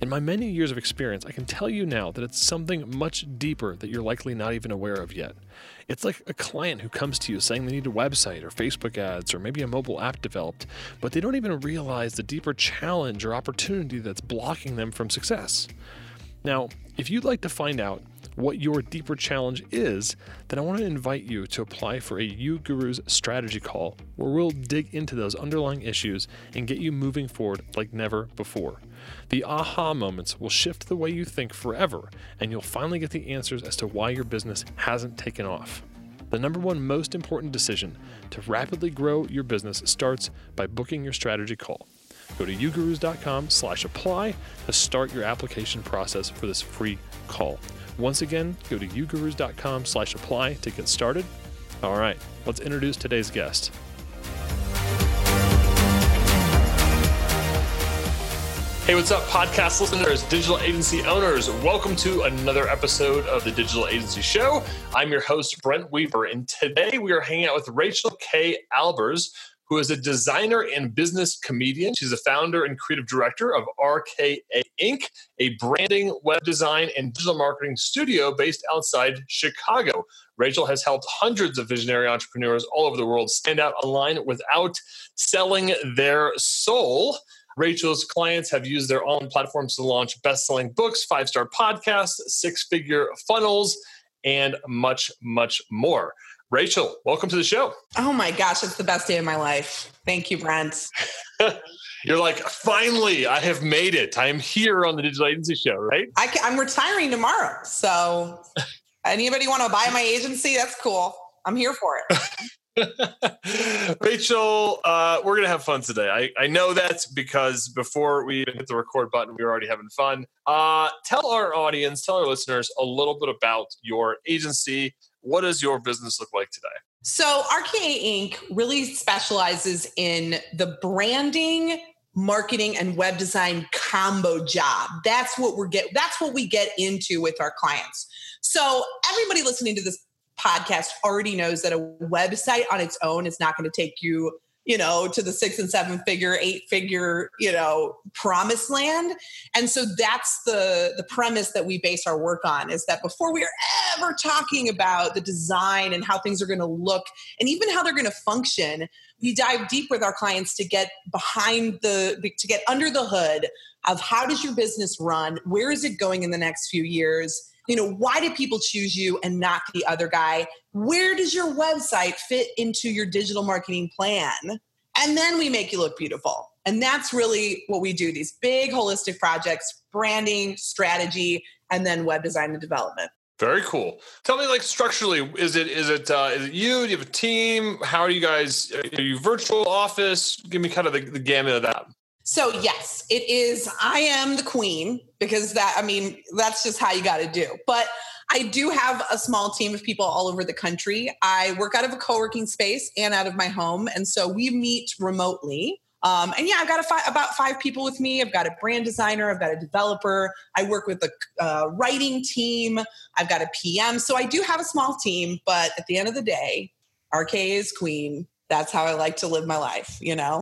In my many years of experience, I can tell you now that it's something much deeper that you're likely not even aware of yet. It's like a client who comes to you saying they need a website or Facebook ads or maybe a mobile app developed, but they don't even realize the deeper challenge or opportunity that's blocking them from success. Now, if you'd like to find out what your deeper challenge is, then I want to invite you to apply for a uGurus strategy call where we'll dig into those underlying issues and get you moving forward like never before. The aha moments will shift the way you think forever, and you'll finally get the answers as to why your business hasn't taken off. The number one most important decision to rapidly grow your business starts by booking your strategy call. Go to ugurus.com slash apply to start your application process for this free call. Once again, go to ugurus.com slash apply to get started. All right, let's introduce today's guest. Hey, what's up, podcast listeners, digital agency owners? Welcome to another episode of the Digital Agency Show. I'm your host, Brent Weaver, and today we are hanging out with Rachael Kay Albers, who is a designer and business comedian. She's a founder and creative director of RKA ink, a branding, web design, and digital marketing studio based outside Chicago. Rachael has helped hundreds of visionary entrepreneurs all over the world stand out online without selling their soul. Rachael's clients have used their own platforms to launch best selling books, five star podcasts, six figure funnels, and much, much more. Rachael, welcome to the show. Oh my gosh, it's the best day of my life. Thank you, Brent. You're like, finally, I have made it. I am here on the Digital Agency Show, right? I am retiring tomorrow. So, anybody want to buy my agency? That's cool. I'm here for it. Rachael, uh, we're gonna have fun today. I, I know that because before we even hit the record button, we were already having fun. Uh, tell our audience, tell our listeners a little bit about your agency. What does your business look like today? So, RKA ink really specializes in the branding, marketing, and web design combo job. That's what we're get. That's what we get into with our clients. So, everybody listening to this podcast already knows that a website on its own is not going to take you you know to the six and seven figure eight figure you know promised land. And so that's the the premise that we base our work on is that before we are ever talking about the design and how things are going to look and even how they're going to function we dive deep with our clients to get behind the to get under the hood of how does your business run? Where is it going in the next few years you know why do people choose you and not the other guy where does your website fit into your digital marketing plan and then we make you look beautiful and that's really what we do these big holistic projects branding strategy and then web design and development very cool. Tell me, like structurally, is it is it uh, is it you? Do you have a team? How are you guys? Are you virtual office? Give me kind of the, the gamut of that. So yes, it is. I am the queen because that. I mean, that's just how you got to do. But I do have a small team of people all over the country. I work out of a co-working space and out of my home, and so we meet remotely. Um, and yeah, I've got fi- about five people with me. I've got a brand designer. I've got a developer. I work with a uh, writing team. I've got a PM. So I do have a small team, but at the end of the day, RK is queen. That's how I like to live my life. You know.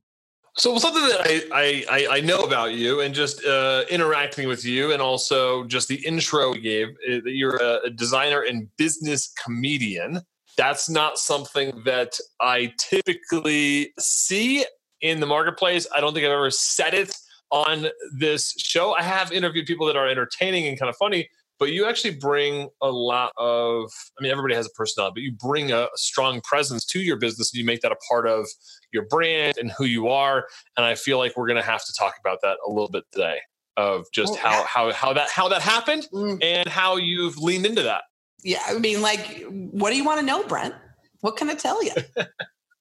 So something that I, I, I know about you and just uh, interacting with you and also just the intro you gave, uh, that you're a designer and business comedian. That's not something that I typically see in the marketplace. I don't think I've ever said it on this show. I have interviewed people that are entertaining and kind of funny, but you actually bring a lot of i mean everybody has a personality but you bring a, a, strong presence to your business and you make that a part of your brand and who you are. And i feel like we're going to have to talk about that a little bit today of just oh, how yeah. how how that how that happened mm. and how you've leaned into that. Yeah i mean like what do you want to know brent? What can i tell you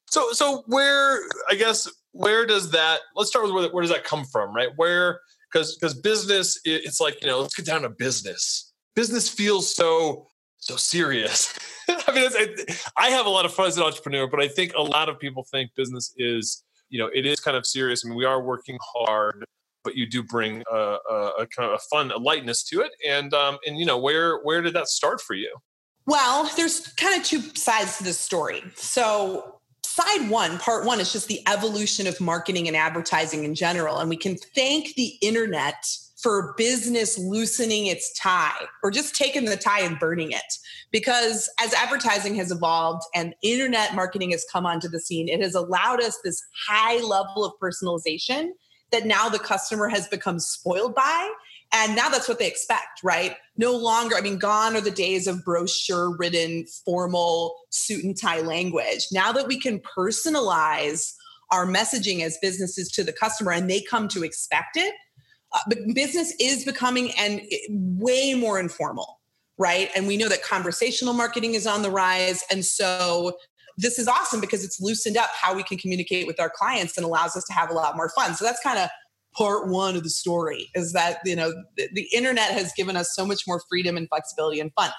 so so where i guess where does that let's start with where, where does that come from right? Where because because business it's like you know let's get down to business business feels so so serious. I mean it, i have a lot of fun as an entrepreneur but i think a lot of people think business is you know it is kind of serious. I mean we are working hard but you do bring a, a, a kind of a fun a lightness to it. And um and you know where where did that start for you? Well there's kind of two sides to this story. So side one, part one, is just the evolution of marketing and advertising in general. And we can thank the internet for business loosening its tie or just taking the tie and burning it. Because as advertising has evolved and internet marketing has come onto the scene, it has allowed us this high level of personalization that now the customer has become spoiled by and now that's what they expect, right? No longer, I mean, gone are the days of brochure written formal suit and tie language. Now that we can personalize our messaging as businesses to the customer and they come to expect it, uh, but business is becoming and way more informal, right? And we know that conversational marketing is on the rise. And so this is awesome because it's loosened up how we can communicate with our clients and allows us to have a lot more fun. So that's kind of part one of the story is that you know the, the, internet has given us so much more freedom and flexibility and fun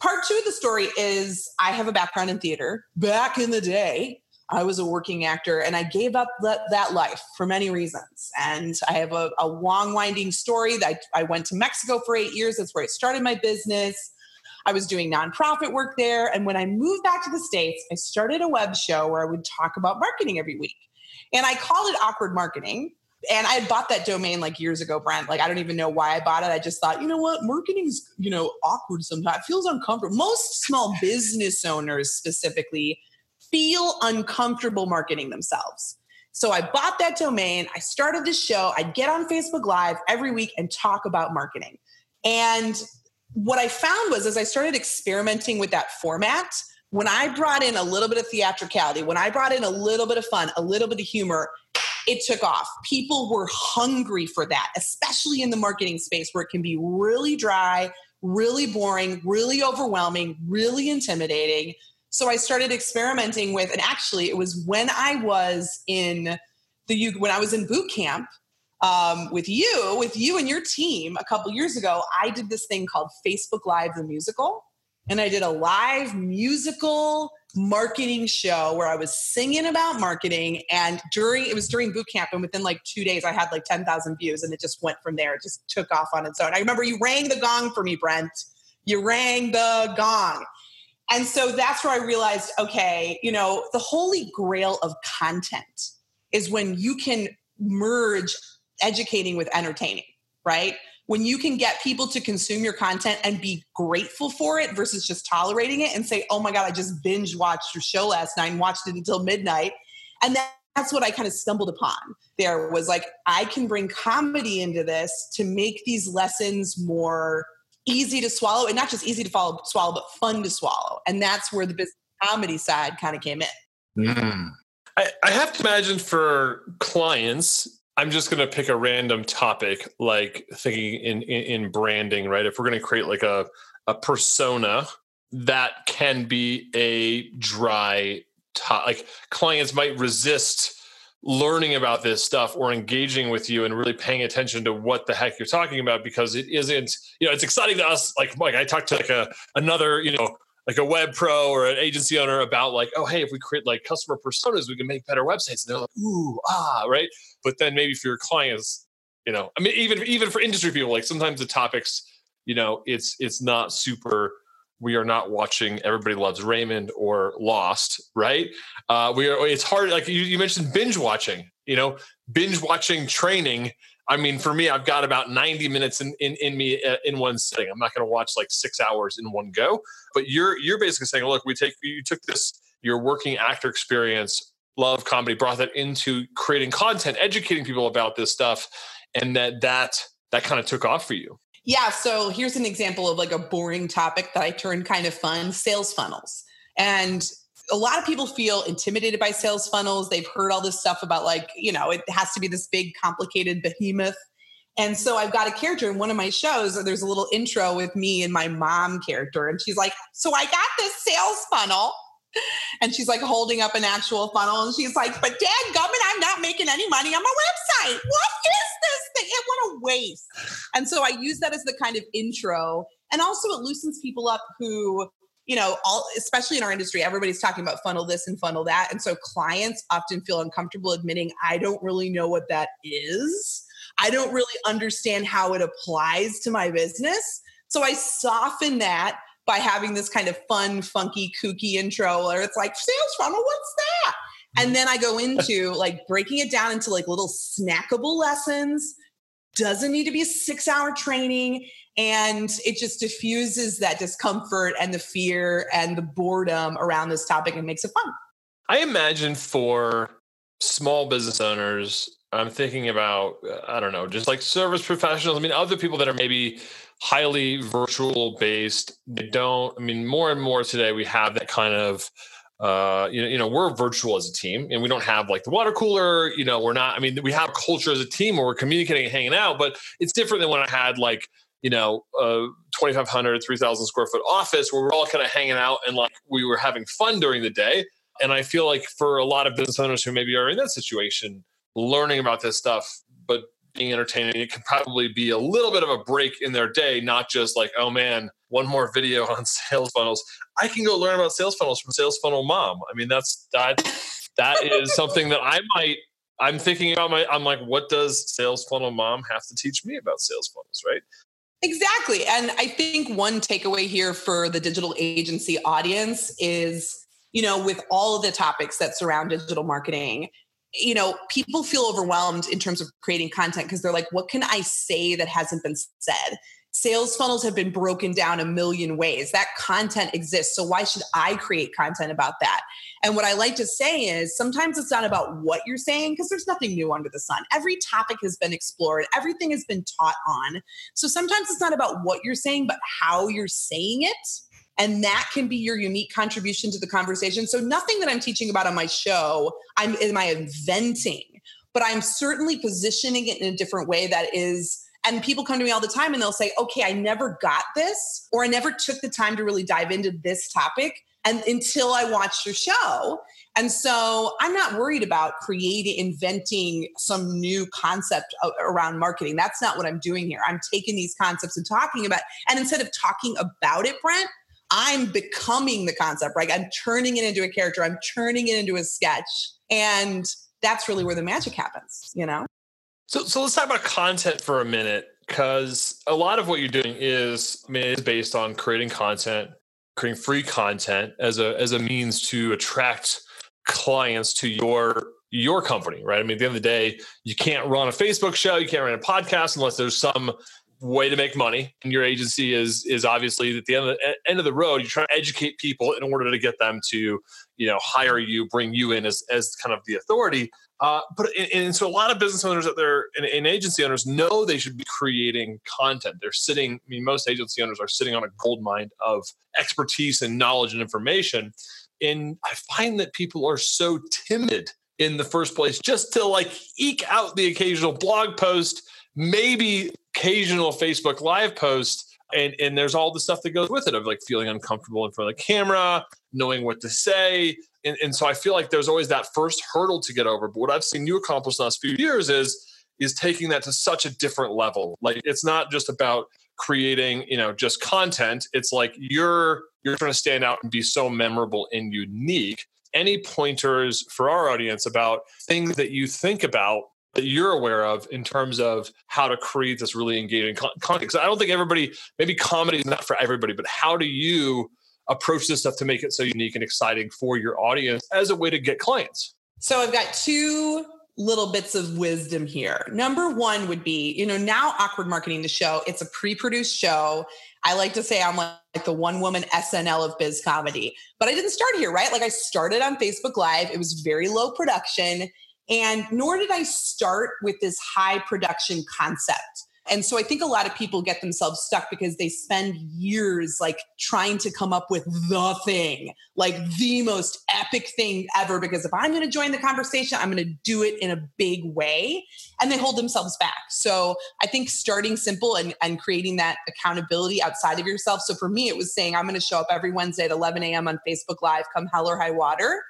part two of the story is i have a background in theater back in the day i was a working actor and i gave up that, that life for many reasons and i have a, a long winding story that I, I went to mexico for eight years that's where i started my business I was doing nonprofit work there. And when I moved back to the States, I started a web show where I would talk about marketing every week. And I called it awkward marketing and I had bought that domain like years ago, Brent. Like I don't even know why I bought it. I just thought, you know what, marketing's you know awkward sometimes. It feels uncomfortable. Most small business owners specifically feel uncomfortable marketing themselves. So I bought that domain. I started this show. I'd get on Facebook Live every week and talk about marketing. And what I found was as I started experimenting with that format, when I brought in a little bit of theatricality, when I brought in a little bit of fun, a little bit of humor, it took off. People were hungry for that, especially in the marketing space where it can be really dry, really boring, really overwhelming, really intimidating. So I started experimenting with, and actually, it was when I was in the when I was in boot camp um, with you, with you and your team a couple years ago. I did this thing called Facebook Live the Musical, and I did a live musical marketing show where I was singing about marketing. And during it was during boot camp, and within like two days, I had like 10,000 views, and it just went from there. It just took off on its own. I remember you rang the gong for me, Brent. You rang the gong. And so that's where I realized okay, you know, the holy grail of content is when you can merge educating with entertaining, right? when you can get people to consume your content and be grateful for it versus just tolerating it and say, oh my God, I just binge watched your show last night and watched it until midnight. And that's what I kind of stumbled upon there was like, I can bring comedy into this to make these lessons more easy to swallow and not just easy to follow, swallow, but fun to swallow. And that's where the business comedy side kind of came in. Mm. I, I have to imagine for clients, I'm just going to pick a random topic, like thinking in, in, in branding, right? If we're going to create like a, a persona that can be a dry top, like clients might resist learning about this stuff or engaging with you and really paying attention to what the heck you're talking about because it isn't, you know, it's exciting to us. Like, like I talked to like a, another, you know, like a web pro or an agency owner about like, oh, hey, if we create like customer personas, we can make better websites. And they're like, ooh, ah, right. But then maybe for your clients, you know, I mean, even even for industry people, like sometimes the topics, you know, it's it's not super. We are not watching Everybody Loves Raymond or Lost, right? Uh, we are. It's hard. Like you, you mentioned, binge watching. You know, binge watching training I mean, for me, I've got about 90 minutes in, in, in me uh, in one sitting. I'm not going to watch like six hours in one go. But you're you're basically saying, look, we take you took this your working actor experience, love comedy, brought that into creating content, educating people about this stuff, and that that that kind of took off for you. Yeah. So here's an example of like a boring topic that I turned kind of fun sales funnels. And a lot of people feel intimidated by sales funnels. They've heard all this stuff about like, you know, it has to be this big, complicated behemoth. And so I've got a character in one of my shows. There's a little intro with me and my mom character. And she's like, So I got this sales funnel. And she's like holding up an actual funnel. And she's like, But dad gummit, I'm not making any money on my website. What is this thing? What a waste. And so I use that as the kind of intro. And also it loosens people up who you know, all especially in our industry, everybody's talking about funnel this and funnel that. And so clients often feel uncomfortable admitting, I don't really know what that is. I don't really understand how it applies to my business. So I soften that by having this kind of fun, funky, kooky intro where it's like, sales funnel, what's that? And then I go into like breaking it down into like little snackable lessons. Doesn't need to be a six hour training and it just diffuses that discomfort and the fear and the boredom around this topic and makes it fun. I imagine for small business owners, I'm thinking about, uh, I don't know, just like service professionals. I mean, other people that are maybe highly virtual based. They don't, I mean, more and more today, we have that kind of uh, you know, you know, we're virtual as a team and we don't have like the water cooler, you know, we're not, I mean, we have culture as a team where we're communicating and hanging out, but it's different than when I had like you know, a 2,500, 3,000 square foot office where we're all kind of hanging out and like we were having fun during the day. And I feel like for a lot of business owners who maybe are in that situation, learning about this stuff, being entertaining, it can probably be a little bit of a break in their day, not just like, oh man, one more video on sales funnels. I can go learn about sales funnels from Sales Funnel Mom. I mean, that's that that is something that I might I'm thinking about my I'm like, what does Sales Funnel Mom have to teach me about sales funnels, right? Exactly. And I think one takeaway here for the digital agency audience is, you know, with all of the topics that surround digital marketing, you know, people feel overwhelmed in terms of creating content because they're like, what can I say that hasn't been said? sales funnels have been broken down a million ways. That content exists. So why should I create content about that? And what I like to say is sometimes it's not about what you're saying because there's nothing new under the sun. Every topic has been explored, everything has been taught on. So sometimes it's not about what you're saying, but how you're saying it. And that can be your unique contribution to the conversation. So nothing that I'm teaching about on my show, I'm am I inventing, but I'm certainly positioning it in a different way that is and people come to me all the time and they'll say, okay, I never got this, or I never took the time to really dive into this topic and until I watched your show. And so I'm not worried about creating, inventing some new concept around marketing. That's not what I'm doing here. I'm taking these concepts and talking about, and instead of talking about it, Brent, I'm becoming the concept, right? I'm turning it into a character. I'm turning it into a sketch. And that's really where the magic happens, you know? So, so let's talk about content for a minute, because a lot of what you're doing is, I mean, is based on creating content, creating free content as a as a means to attract clients to your your company, right? I mean, at the end of the day, you can't run a Facebook show, you can't run a podcast unless there's some way to make money. And your agency is is obviously at the end of the end of the road, you're trying to educate people in order to get them to, you know, hire you, bring you in as as kind of the authority. Uh, but and, so a lot of business owners out there and, and, agency owners know they should be creating content. They're sitting, I mean, most agency owners are sitting on a gold mine of expertise and knowledge and information. And I find that people are so timid in the first place just to like eke out the occasional blog post, maybe occasional Facebook live post. And, and there's all the stuff that goes with it of like feeling uncomfortable in front of the camera, knowing what to say, and, and so I feel like there's always that first hurdle to get over. But what I've seen you accomplish in the last few years is is taking that to such a different level. Like it's not just about creating, you know, just content. It's like you're you're trying to stand out and be so memorable and unique. Any pointers for our audience about things that you think about that you're aware of in terms of how to create this really engaging content? Because I don't think everybody, maybe comedy is not for everybody, but how do you approach this stuff to make it so unique and exciting for your audience as a way to get clients? So I've got two little bits of wisdom here. Number one would be, you know, now awkward marketing the show, it's a pre-produced show. I like to say I'm like the one woman SNL of biz comedy. But I didn't start here, right? Like I started on Facebook Live. It was very low production. And nor did I start with this high production concept. And so I think a lot of people get themselves stuck because they spend years like trying to come up with the thing, like the most epic thing ever. Because if I'm going to join the conversation, I'm going to do it in a big way. And they hold themselves back. So I think starting simple and, and creating that accountability outside of yourself. So for me, it was saying, I'm going to show up every Wednesday at 11 a.m. on Facebook Live, come hell or high water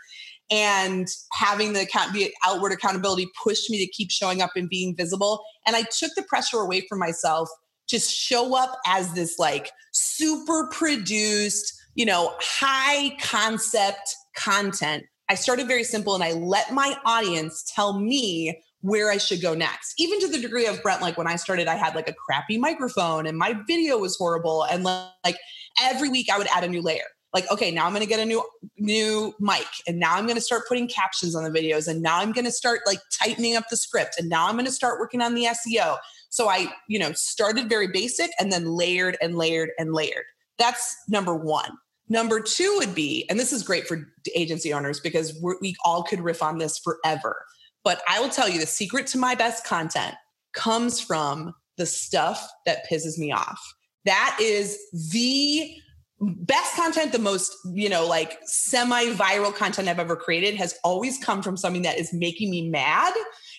and having the account the outward accountability pushed me to keep showing up and being visible and i took the pressure away from myself to show up as this like super produced you know high concept content i started very simple and i let my audience tell me where I should go next. Even to the degree of Brent, like when I started, I had like a crappy microphone and my video was horrible. And like every week I would add a new layer like okay now i'm going to get a new new mic and now i'm going to start putting captions on the videos and now i'm going to start like tightening up the script and now i'm going to start working on the seo so i you know started very basic and then layered and layered and layered. That's number one. Number two would be and this is great for agency owners because we all could riff on this forever but i will tell you the secret to my best content comes from the stuff that pisses me off. That is the best content the most you know like semi-viral content i've ever created has always come from something that is making me mad.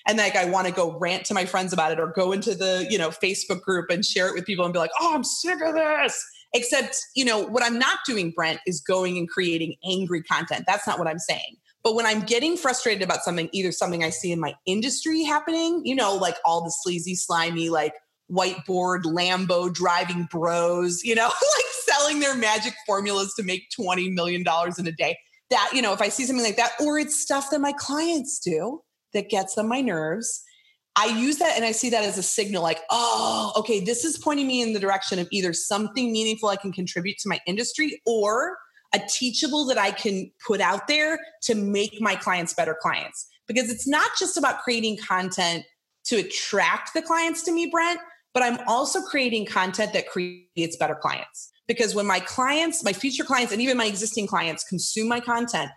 And like i want to go rant to my friends about it or go into the you know facebook group and share it with people and be like oh i'm sick of this. Except you know what i'm not doing brent is going and creating angry content. That's not what i'm saying. But when i'm getting frustrated about something either something i see in my industry happening you know like all the sleazy slimy like whiteboard lambo driving bros you know like selling their magic formulas to make $20 million in a day. That, you know, if I see something like that, or it's stuff that my clients do that gets on my nerves, I use that and I see that as a signal like, oh, okay, this is pointing me in the direction of either something meaningful I can contribute to my industry or a teachable that I can put out there to make my clients better clients. Because it's not just about creating content to attract the clients to me, Brent, but I'm also creating content that creates better clients. Because when my clients, my future clients, and even my existing clients consume my content,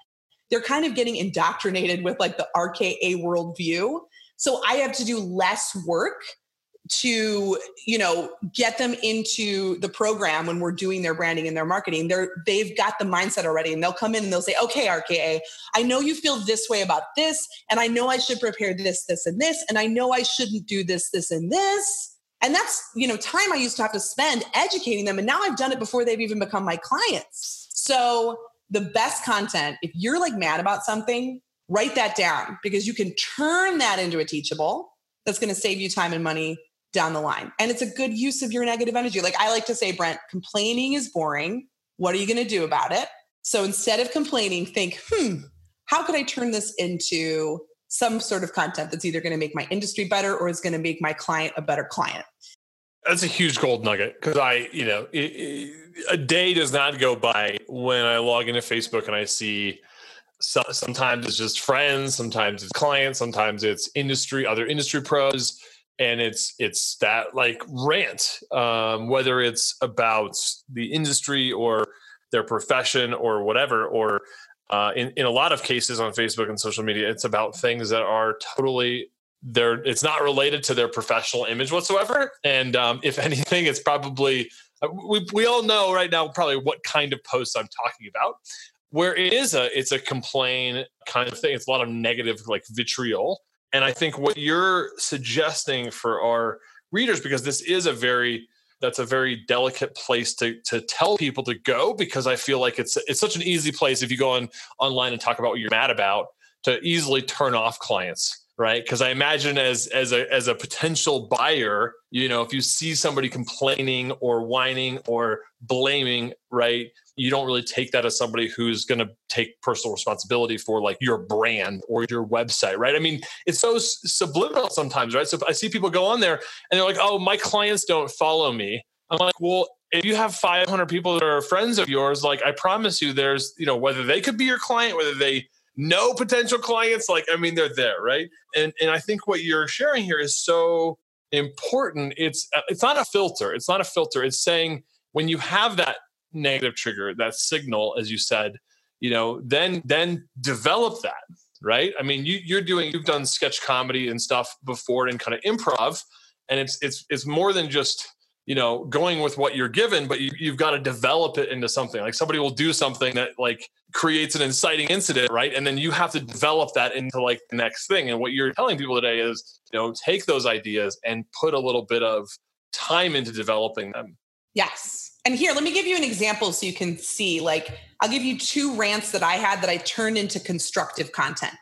they're kind of getting indoctrinated with like the RKA worldview. So I have to do less work to you know get them into the program when we're doing their branding and their marketing. They're they've got the mindset already and they'll come in and they'll say okay rka i know you feel this way about this and i know i should prepare this this and this and i know i shouldn't do this this and this and that's, you know, time I used to have to spend educating them. And now I've done it before they've even become my clients. So the best content, if you're like mad about something, write that down because you can turn that into a teachable that's going to save you time and money down the line. And it's a good use of your negative energy. Like I like to say, Brent, complaining is boring. What are you going to do about it? So instead of complaining, think, hmm, how could I turn this into some sort of content that's either going to make my industry better or is going to make my client a better client. That's a huge gold nugget because I, you know, it, it, a day does not go by when I log into Facebook and I see so, sometimes it's just friends, sometimes it's clients, sometimes it's industry, other industry pros, and it's it's that like rant, um, whether it's about the industry or their profession or whatever, or uh, in in a lot of cases on Facebook and social media, it's about things that are totally they're it's not related to their professional image whatsoever. And um, if anything, it's probably uh, we we all know right now probably what kind of posts I'm talking about. Where it is a it's a complain kind of thing. It's a lot of negative like vitriol. And I think what you're suggesting for our readers, because this is a very that's a very delicate place to to tell people to go because I feel like it's it's such an easy place if you go on online and talk about what you're mad about to easily turn off clients right? Because i imagine as as a as a potential buyer you know if you see somebody complaining or whining or blaming right you don't really take that as somebody who's going to take personal responsibility for like your brand or your website right? I mean it's so subliminal sometimes right? So i see people go on there and they're like oh my clients don't follow me. I'm like well if you have 500 people that are friends of yours like i promise you there's you know whether they could be your client whether they no potential clients like i mean they're there right? And and i think what you're sharing here is so important. It's uh, it's not a filter. It's not a filter. It's saying when you have that negative trigger that signal as you said you know then then develop that right? I mean you you're doing you've done sketch comedy and stuff before and kind of improv and it's it's it's more than just you know going with what you're given but you, you've got to develop it into something. Like somebody will do something that like creates an inciting incident right? And then you have to develop that into like the next thing. And what you're telling people today is you know take those ideas and put a little bit of time into developing them. Yes. And here let me give you an example so you can see. Like i'll give you two rants that i had that i turned into constructive content.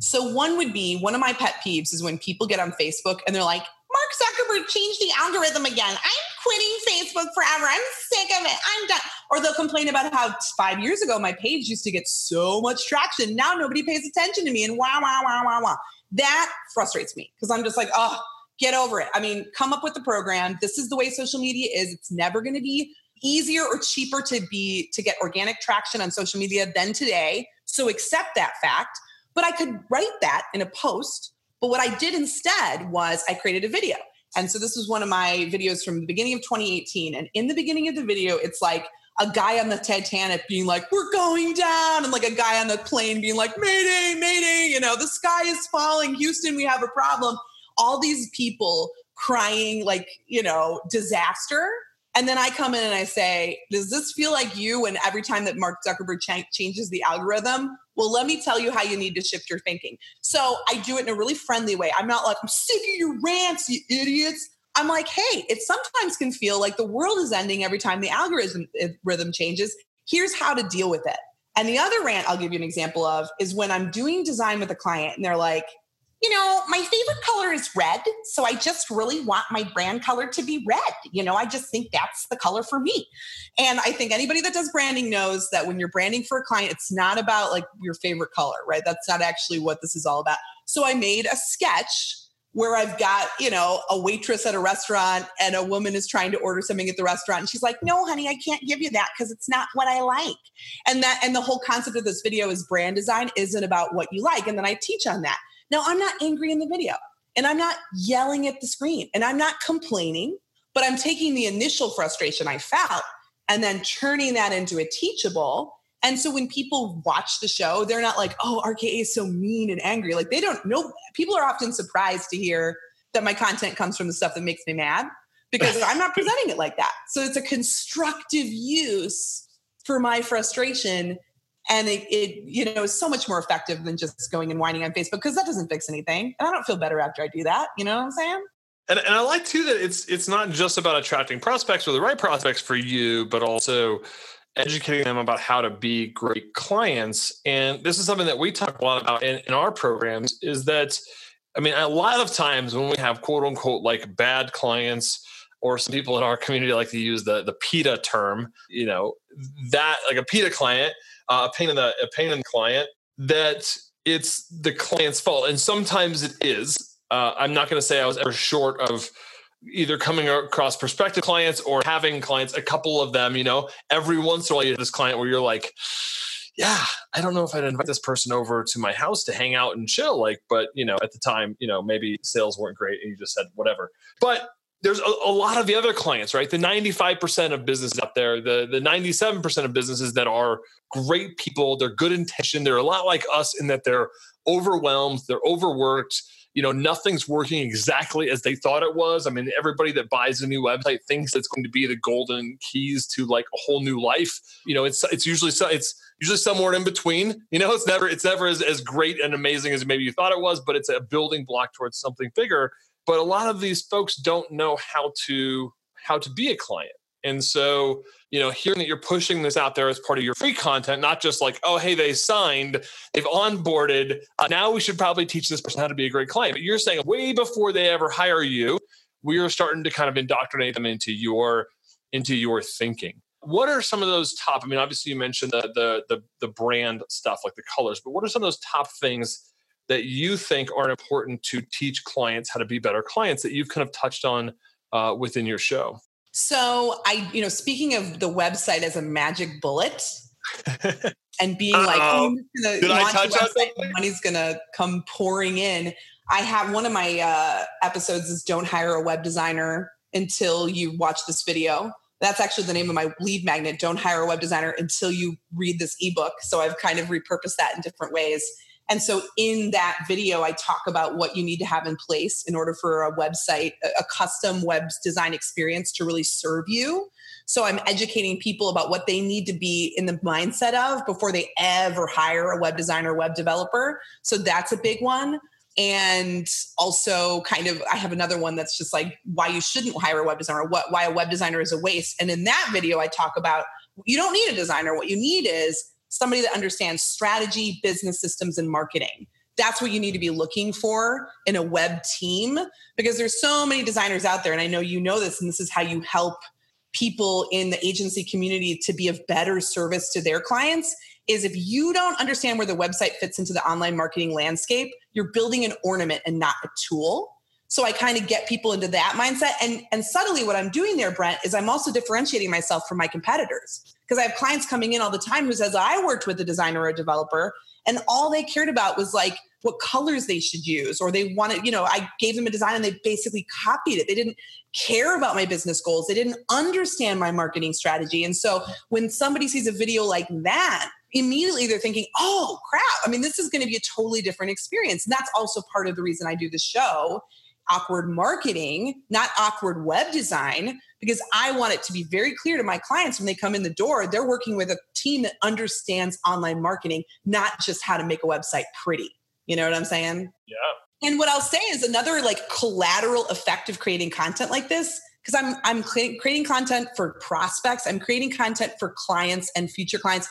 So one would be one of my pet peeves is when people get on facebook and they're like Mark Zuckerberg changed the algorithm again. I'm quitting Facebook forever. I'm sick of it. I'm done. Or they'll complain about how five years ago my page used to get so much traction. Now nobody pays attention to me and wow, wow, wow, wow, wow. That frustrates me because I'm just like, oh, get over it. I mean, come up with the program. This is the way social media is. It's never going to be easier or cheaper to be to get organic traction on social media than today. So accept that fact. But I could write that in a post but what I did instead was I created a video. And so this was one of my videos from the beginning of 2018. And in the beginning of the video, it's like a guy on the Titanic being like, we're going down. And like a guy on the plane being like, Mayday, Mayday, you know, the sky is falling. Houston, we have a problem. All these people crying like, you know, disaster. And then I come in and I say, Does this feel like you? And every time that Mark Zuckerberg ch- changes the algorithm, well, let me tell you how you need to shift your thinking. So I do it in a really friendly way. I'm not like, I'm sick of your rants, you idiots. I'm like, hey, it sometimes can feel like the world is ending every time the algorithm eh, rhythm changes. Here's how to deal with it. And the other rant I'll give you an example of is when I'm doing design with a client and they're like, you know, my favorite color is red. So I just really want my brand color to be red. You know, I just think that's the color for me. And I think anybody that does branding knows that when you're branding for a client, it's not about like your favorite color, right? That's not actually what this is all about. So I made a sketch where I've got, you know, a waitress at a restaurant and a woman is trying to order something at the restaurant and she's like, "No, honey, I can't give you that because it's not what I like." And that and the whole concept of this video is brand design isn't about what you like and then I teach on that. Now, I'm not angry in the video and I'm not yelling at the screen and I'm not complaining, but I'm taking the initial frustration I felt and then turning that into a teachable. And so when people watch the show, they're not like, oh, RKA is so mean and angry. Like they don't know. People are often surprised to hear that my content comes from the stuff that makes me mad because I'm not presenting it like that. So it's a constructive use for my frustration and it, it, you know is so much more effective than just going and whining on facebook because that doesn't fix anything. And i don't feel better after i do that you know what i'm saying? And, and i like too that it's it's not just about attracting prospects or the right prospects for you but also educating them about how to be great clients. And this is something that we talk a lot about in, in our programs is that i mean a lot of times when we have quote unquote like bad clients or some people in our community like to use the the PITA term, you know, that like a PITA client uh, a pain in the a pain in the client that it's the client's fault, and sometimes it is. Uh, I'm not going to say I was ever short of either coming across prospective clients or having clients, a couple of them. You know, every once in a while you have this client where you're like, yeah, I don't know if I'd invite this person over to my house to hang out and chill. Like, but you know, at the time, you know, maybe sales weren't great and you just said whatever. But there's a, a, lot of the other clients, right? The 95% of businesses out there, the, the 97% of businesses that are great people, they're good intention, they're a lot like us in that they're overwhelmed, they're overworked. You know, nothing's working exactly as they thought it was. I mean, everybody that buys a new website thinks it's going to be the golden keys to like a whole new life. You know, it's it's usually so it's usually somewhere in between. You know, it's never it's never as, as great and amazing as maybe you thought it was, but it's a building block towards something bigger but a lot of these folks don't know how to how to be a client. And so you know hearing that you're pushing this out there as part of your free content not just like oh hey they signed they've onboarded uh, now we should probably teach this person how to be a great client. But you're saying way before they ever hire you we are starting to kind of indoctrinate them into your into your thinking. What are some of those top i mean obviously you mentioned the the the, the brand stuff like the colors but what are some of those top things that you think are important to teach clients how to be better clients that you've kind of touched on uh, within your show? So I, you know, speaking of the website as a magic bullet and being Uh-oh. like, oh, gonna Did I touch on something? Money's gonna come pouring in. I have one of my uh, episodes is don't hire a web designer until you watch this video. That's actually the name of my lead magnet. Don't hire a web designer until you read this ebook. So I've kind of repurposed that in different ways And so in that video, I talk about what you need to have in place in order for a website, a custom web design experience to really serve you. So I'm educating people about what they need to be in the mindset of before they ever hire a web designer, web developer. So that's a big one. And also, kind of, I have another one that's just like why you shouldn't hire a web designer, what why a web designer is a waste. And in that video, I talk about you don't need a designer. What you need is somebody that understands strategy, business systems, and marketing. That's what you need to be looking for in a web team because there's so many designers out there. And I know you know this, and this is how you help people in the agency community to be of better service to their clients is if you don't understand where the website fits into the online marketing landscape you're building an ornament and not a tool so i kind of get people into that mindset. And and subtly what i'm doing there brent is i'm also differentiating myself from my competitors. Because i have clients coming in all the time who says i worked with a designer or a developer and all they cared about was like what colors they should use or they wanted you know i gave them a design and they basically copied it. They didn't care about my business goals. They didn't understand my marketing strategy. And so when somebody sees a video like that immediately they're thinking oh crap. I mean this is going to be a totally different experience. And that's also part of the reason i do the show awkward marketing not awkward web design because I want it to be very clear to my clients when they come in the door, they're working with a team that understands online marketing, not just how to make a website pretty. You know what I'm saying? Yeah. And what I'll say is another like collateral effect of creating content like this because I'm I'm creating content for prospects, I'm creating content for clients and future clients.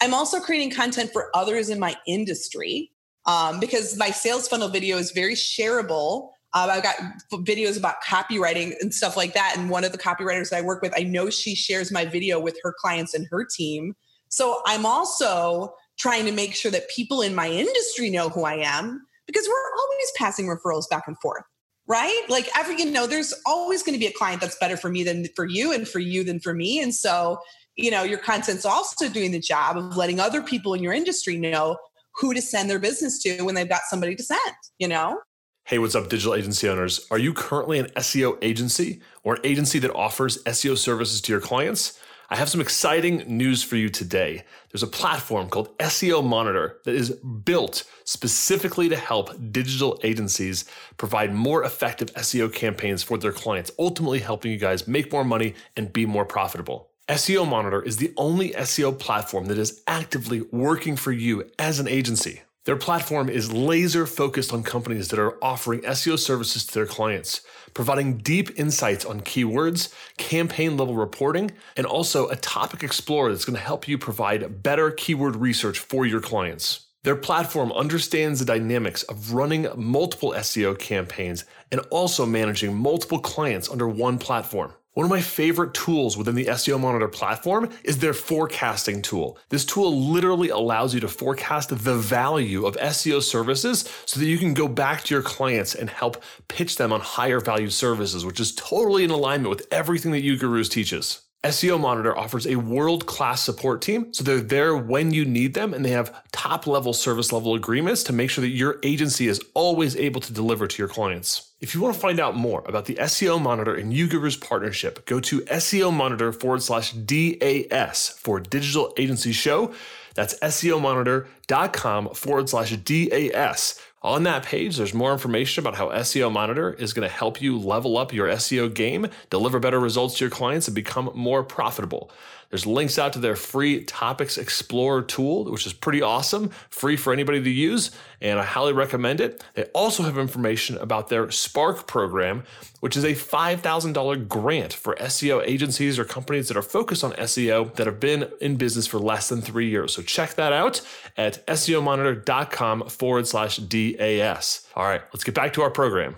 I'm also creating content for others in my industry um, because my sales funnel video is very shareable. Um, I've got videos about copywriting and stuff like that. And one of the copywriters that I work with, I know she shares my video with her clients and her team. So I'm also trying to make sure that people in my industry know who I am because we're always passing referrals back and forth, right? Like every, you know, there's always going to be a client that's better for me than for you and for you than for me. And so, you know, your content's also doing the job of letting other people in your industry know who to send their business to when they've got somebody to send, you know? Hey, what's up, digital agency owners? Are you currently an SEO agency or an agency that offers SEO services to your clients? I have some exciting news for you today. There's a platform called SEO Monitor that is built specifically to help digital agencies provide more effective SEO campaigns for their clients, ultimately helping you guys make more money and be more profitable. SEO Monitor is the only SEO platform that is actively working for you as an agency. Their platform is laser focused on companies that are offering SEO services to their clients, providing deep insights on keywords, campaign level reporting, and also a topic explorer that's going to help you provide better keyword research for your clients. Their platform understands the dynamics of running multiple SEO campaigns and also managing multiple clients under one platform. One of my favorite tools within the SEO Monitor platform is their forecasting tool. This tool literally allows you to forecast the value of SEO services so that you can go back to your clients and help pitch them on higher value services, which is totally in alignment with everything that UGurus teaches. SEO Monitor offers a world class support team, so they're there when you need them and they have top level service level agreements to make sure that your agency is always able to deliver to your clients. If you want to find out more about the SEO Monitor and UGurus partnership, go to SEO Monitor forward slash DAS for Digital Agency Show. That's SEO SEOmonitor.com forward slash DAS on that page, there's more information about how SEO Monitor is going to help you level up your SEO game, deliver better results to your clients, and become more profitable. There's links out to their free Topics Explorer tool, which is pretty awesome, free for anybody to use, and I highly recommend it. They also have information about their Spark program, which is a $5,000 grant for SEO agencies or companies that are focused on SEO that have been in business for less than three years. So check that out at SEOmonitor.com forward slash DAS. All right, let's get back to our program.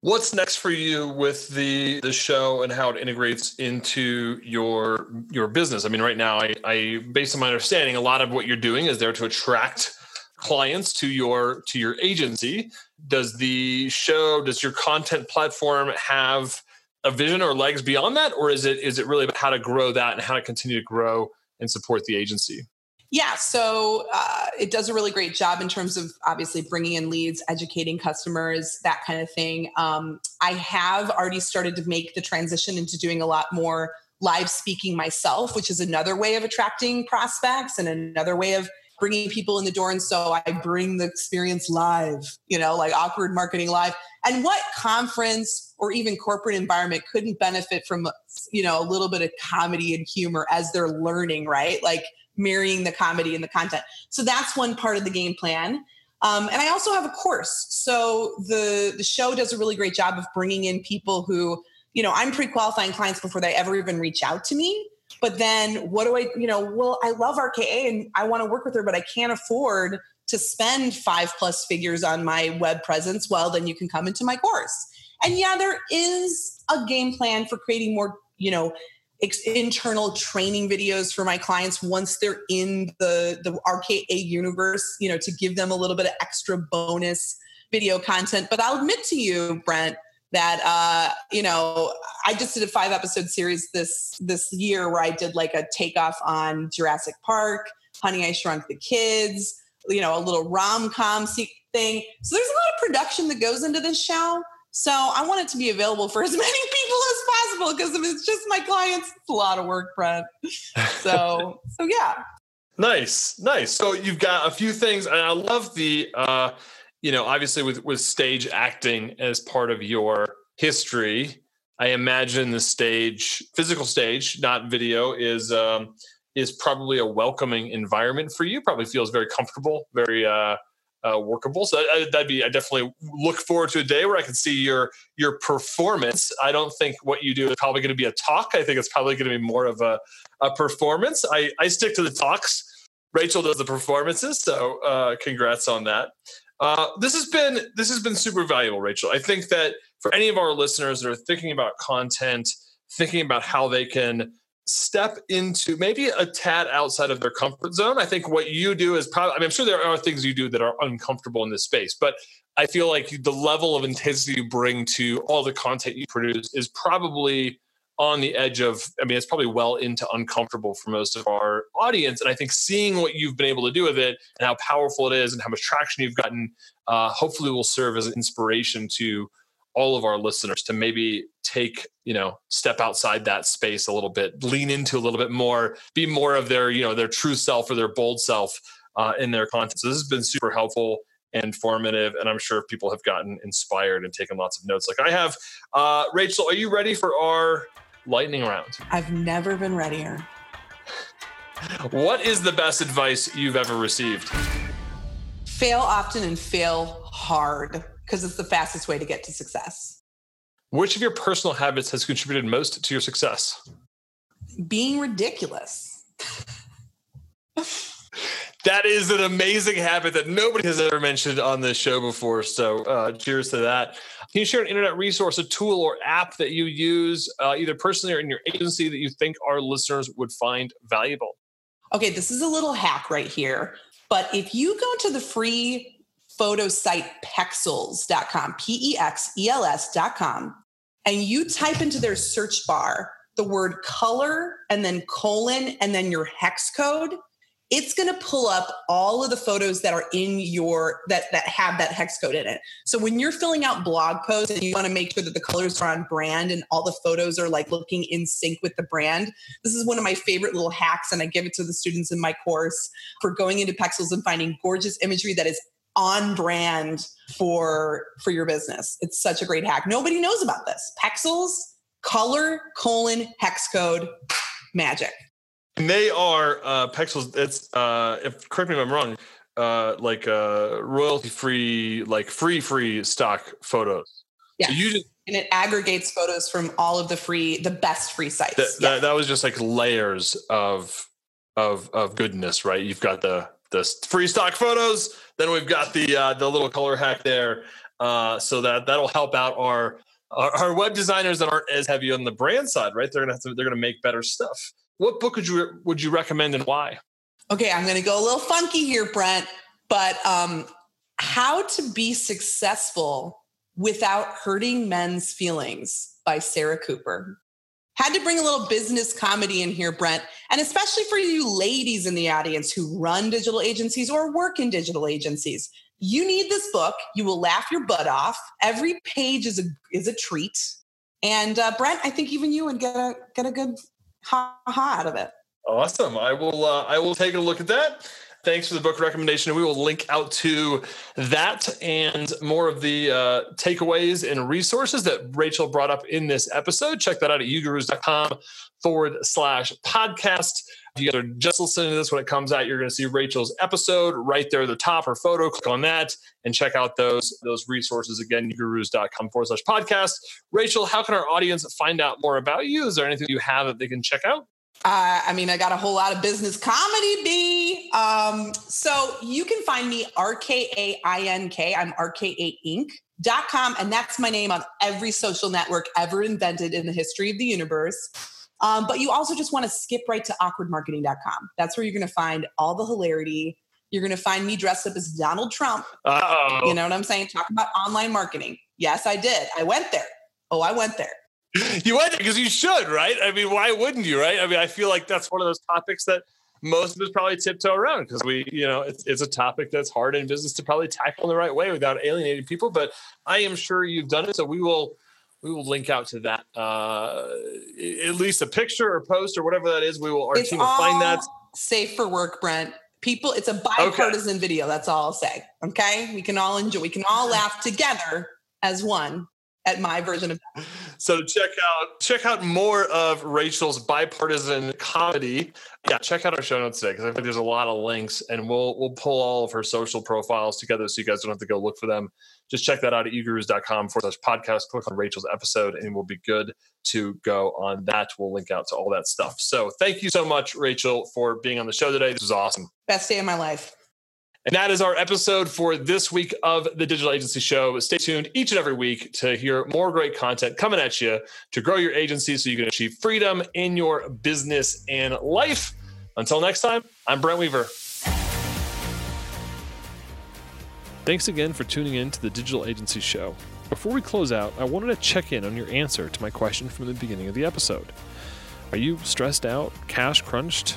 What's next for you with the the show and how it integrates into your your business? I mean, right now, I, I based on my understanding, a lot of what you're doing is there to attract clients to your to your agency. Does the show, does your content platform have a vision or legs beyond that, or is it is it really about how to grow that and how to continue to grow and support the agency? Yeah, so uh, it does a really great job in terms of obviously bringing in leads, educating customers, that kind of thing. Um, I have already started to make the transition into doing a lot more live speaking myself, which is another way of attracting prospects and another way of bringing people in the door. And so I bring the experience live, you know, like awkward marketing live. And what conference or even corporate environment couldn't benefit from, you know, a little bit of comedy and humor as they're learning, right? Like marrying the comedy and the content. So that's one part of the game plan. Um, and I also have a course. So the the show does a really great job of bringing in people who, you know, I'm pre-qualifying clients before they ever even reach out to me. But then what do I, you know, well, I love RKA and I want to work with her, but I can't afford to spend five plus figures on my web presence. Well, then you can come into my course. And yeah, there is a game plan for creating more, you know, internal training videos for my clients once they're in the the RKA universe, you know, to give them a little bit of extra bonus video content. But I'll admit to you, Brent, that uh, you know I just did a five episode series this this year where I did like a takeoff on Jurassic Park, Honey I Shrunk the Kids, you know, a little rom com thing. So there's a lot of production that goes into this show. So I want it to be available for as many people as possible because if it's just my clients, it's a lot of work, Brent. So so yeah. Nice, nice. So you've got a few things, and I love the uh you know, obviously with with stage acting as part of your history, I imagine the stage, physical stage, not video, is um, is probably a welcoming environment for you. Probably feels very comfortable, very uh, uh, workable. So I, that'd be I definitely look forward to a day where I can see your your performance. I don't think what you do is probably going to be a talk. I think it's probably going to be more of a a performance. I I stick to the talks. Rachael does the performances, so uh, congrats on that. Uh, this has been this has been super valuable, Rachael. I think that for any of our listeners that are thinking about content, thinking about how they can step into maybe a tad outside of their comfort zone. I think what you do is probably, I mean, I'm sure there are things you do that are uncomfortable in this space, but I feel like the level of intensity you bring to all the content you produce is probably on the edge of i mean it's probably well into uncomfortable for most of our audience and i think seeing what you've been able to do with it and how powerful it is and how much traction you've gotten uh, hopefully will serve as an inspiration to all of our listeners to maybe take you know step outside that space a little bit lean into a little bit more be more of their you know their true self or their bold self uh, in their content so this has been super helpful and formative. And I'm sure people have gotten inspired and taken lots of notes like I have. Uh, Rachael, are you ready for our lightning round. I've never been readier. What is the best advice you've ever received? Fail often and fail hard because it's the fastest way to get to success. Which of your personal habits has contributed most to your success? Being ridiculous. that is an amazing habit that nobody has ever mentioned on this show before. So, uh, cheers to that. Can you share an internet resource, a tool, or app that you use uh, either personally or in your agency that you think our listeners would find valuable? Okay, this is a little hack right here. But if you go to the free photo site P E X E L S.com, and you type into their search bar the word color and then colon and then your hex code, it's going to pull up all of the photos that are in your that that have that hex code in it. So when you're filling out blog posts and you want to make sure that the colors are on brand and all the photos are like looking in sync with the brand, this is one of my favorite little hacks and I give it to the students in my course for going into Pexels and finding gorgeous imagery that is on brand for for your business. It's such a great hack. Nobody knows about this. Pexels color colon hex code magic. And they are uh, Pexels. It's uh, if correct me if I'm wrong. Uh, like uh, royalty free, like free free stock photos. Yeah. So you just and it aggregates photos from all of the free, the best free sites. That, yeah. that, that was just like layers of of of goodness, right? You've got the the free stock photos, then we've got the uh, the little color hack there, uh, so that that'll help out our, our, our web designers that aren't as heavy on the brand side, right? They're gonna have to, they're gonna make better stuff. What book would you would you recommend and why? Okay, I'm to go a little funky here, Brent, but um, how to be successful without hurting men's feelings by Sarah Cooper. Had to bring a little business comedy in here, Brent, and especially for you ladies in the audience who run digital agencies or work in digital agencies. You need this book. You will laugh your butt off. Every page is a is a treat. And uh, Brent, I think even you would get a get a good ha ha out of it. Awesome. I will uh, I will take a look at that. Thanks for the book recommendation. We will link out to that and more of the uh, takeaways and resources that Rachael brought up in this episode. Check that out at ugurus.com forward slash podcast. If you guys are just listening to this when it comes out, you're going to see Rachael's episode right there at the top, her photo. Click on that and check out those those resources again, ugurus.com forward slash podcast. Rachael, how can our audience find out more about you? Is there anything you have that they can check out? Uh, I mean, I got a whole lot of business comedy, B. Um, so you can find me R-K-A-I-N-K. I'm RK8 Inc.com, and that's my name on every social network ever invented in the history of the universe. Um, but you also just want to skip right to awkwardmarketing.com. That's where you're going to find all the hilarity. You're going to find me dressed up as Donald Trump. Uh-oh. You know what I'm saying? Talk about online marketing. Yes, I did. I went there. Oh, I went there. You went there because you should, right? I mean, why wouldn't you, right? I mean, I feel like that's one of those topics that most of us probably tiptoe around because we, you know, it's, it's a topic that's hard in business to probably tackle in the right way without alienating people. But I am sure you've done it. So we will we will link out to that uh, at least a picture or post or whatever that is. We will our It's team will find that. safe for work, Brent. People, it's a bipartisan video. That's all I'll say. Okay, we can all enjoy. We can all laugh together as one at my version of. that. So check out check out more of Rachael's bipartisan comedy. Yeah, check out our show notes today because I think there's a lot of links, and we'll we'll pull all of her social profiles together so you guys don't have to go look for them. Just check that out at ugurus.com forward slash podcast. Click on Rachael's episode, and we'll be good to go on that. We'll link out to all that stuff. So thank you so much, Rachael, for being on the show today. This was awesome. Best day of my life. And that is our episode for this week of the Digital Agency Show. Stay tuned each and every week to hear more great content coming at you to grow your agency so you can achieve freedom in your business and life. Until next time, I'm Brent Weaver. Thanks again for tuning in to the Digital Agency Show. Before we close out, I wanted to check in on your answer to my question from the beginning of the episode. Are you stressed out, cash crunched,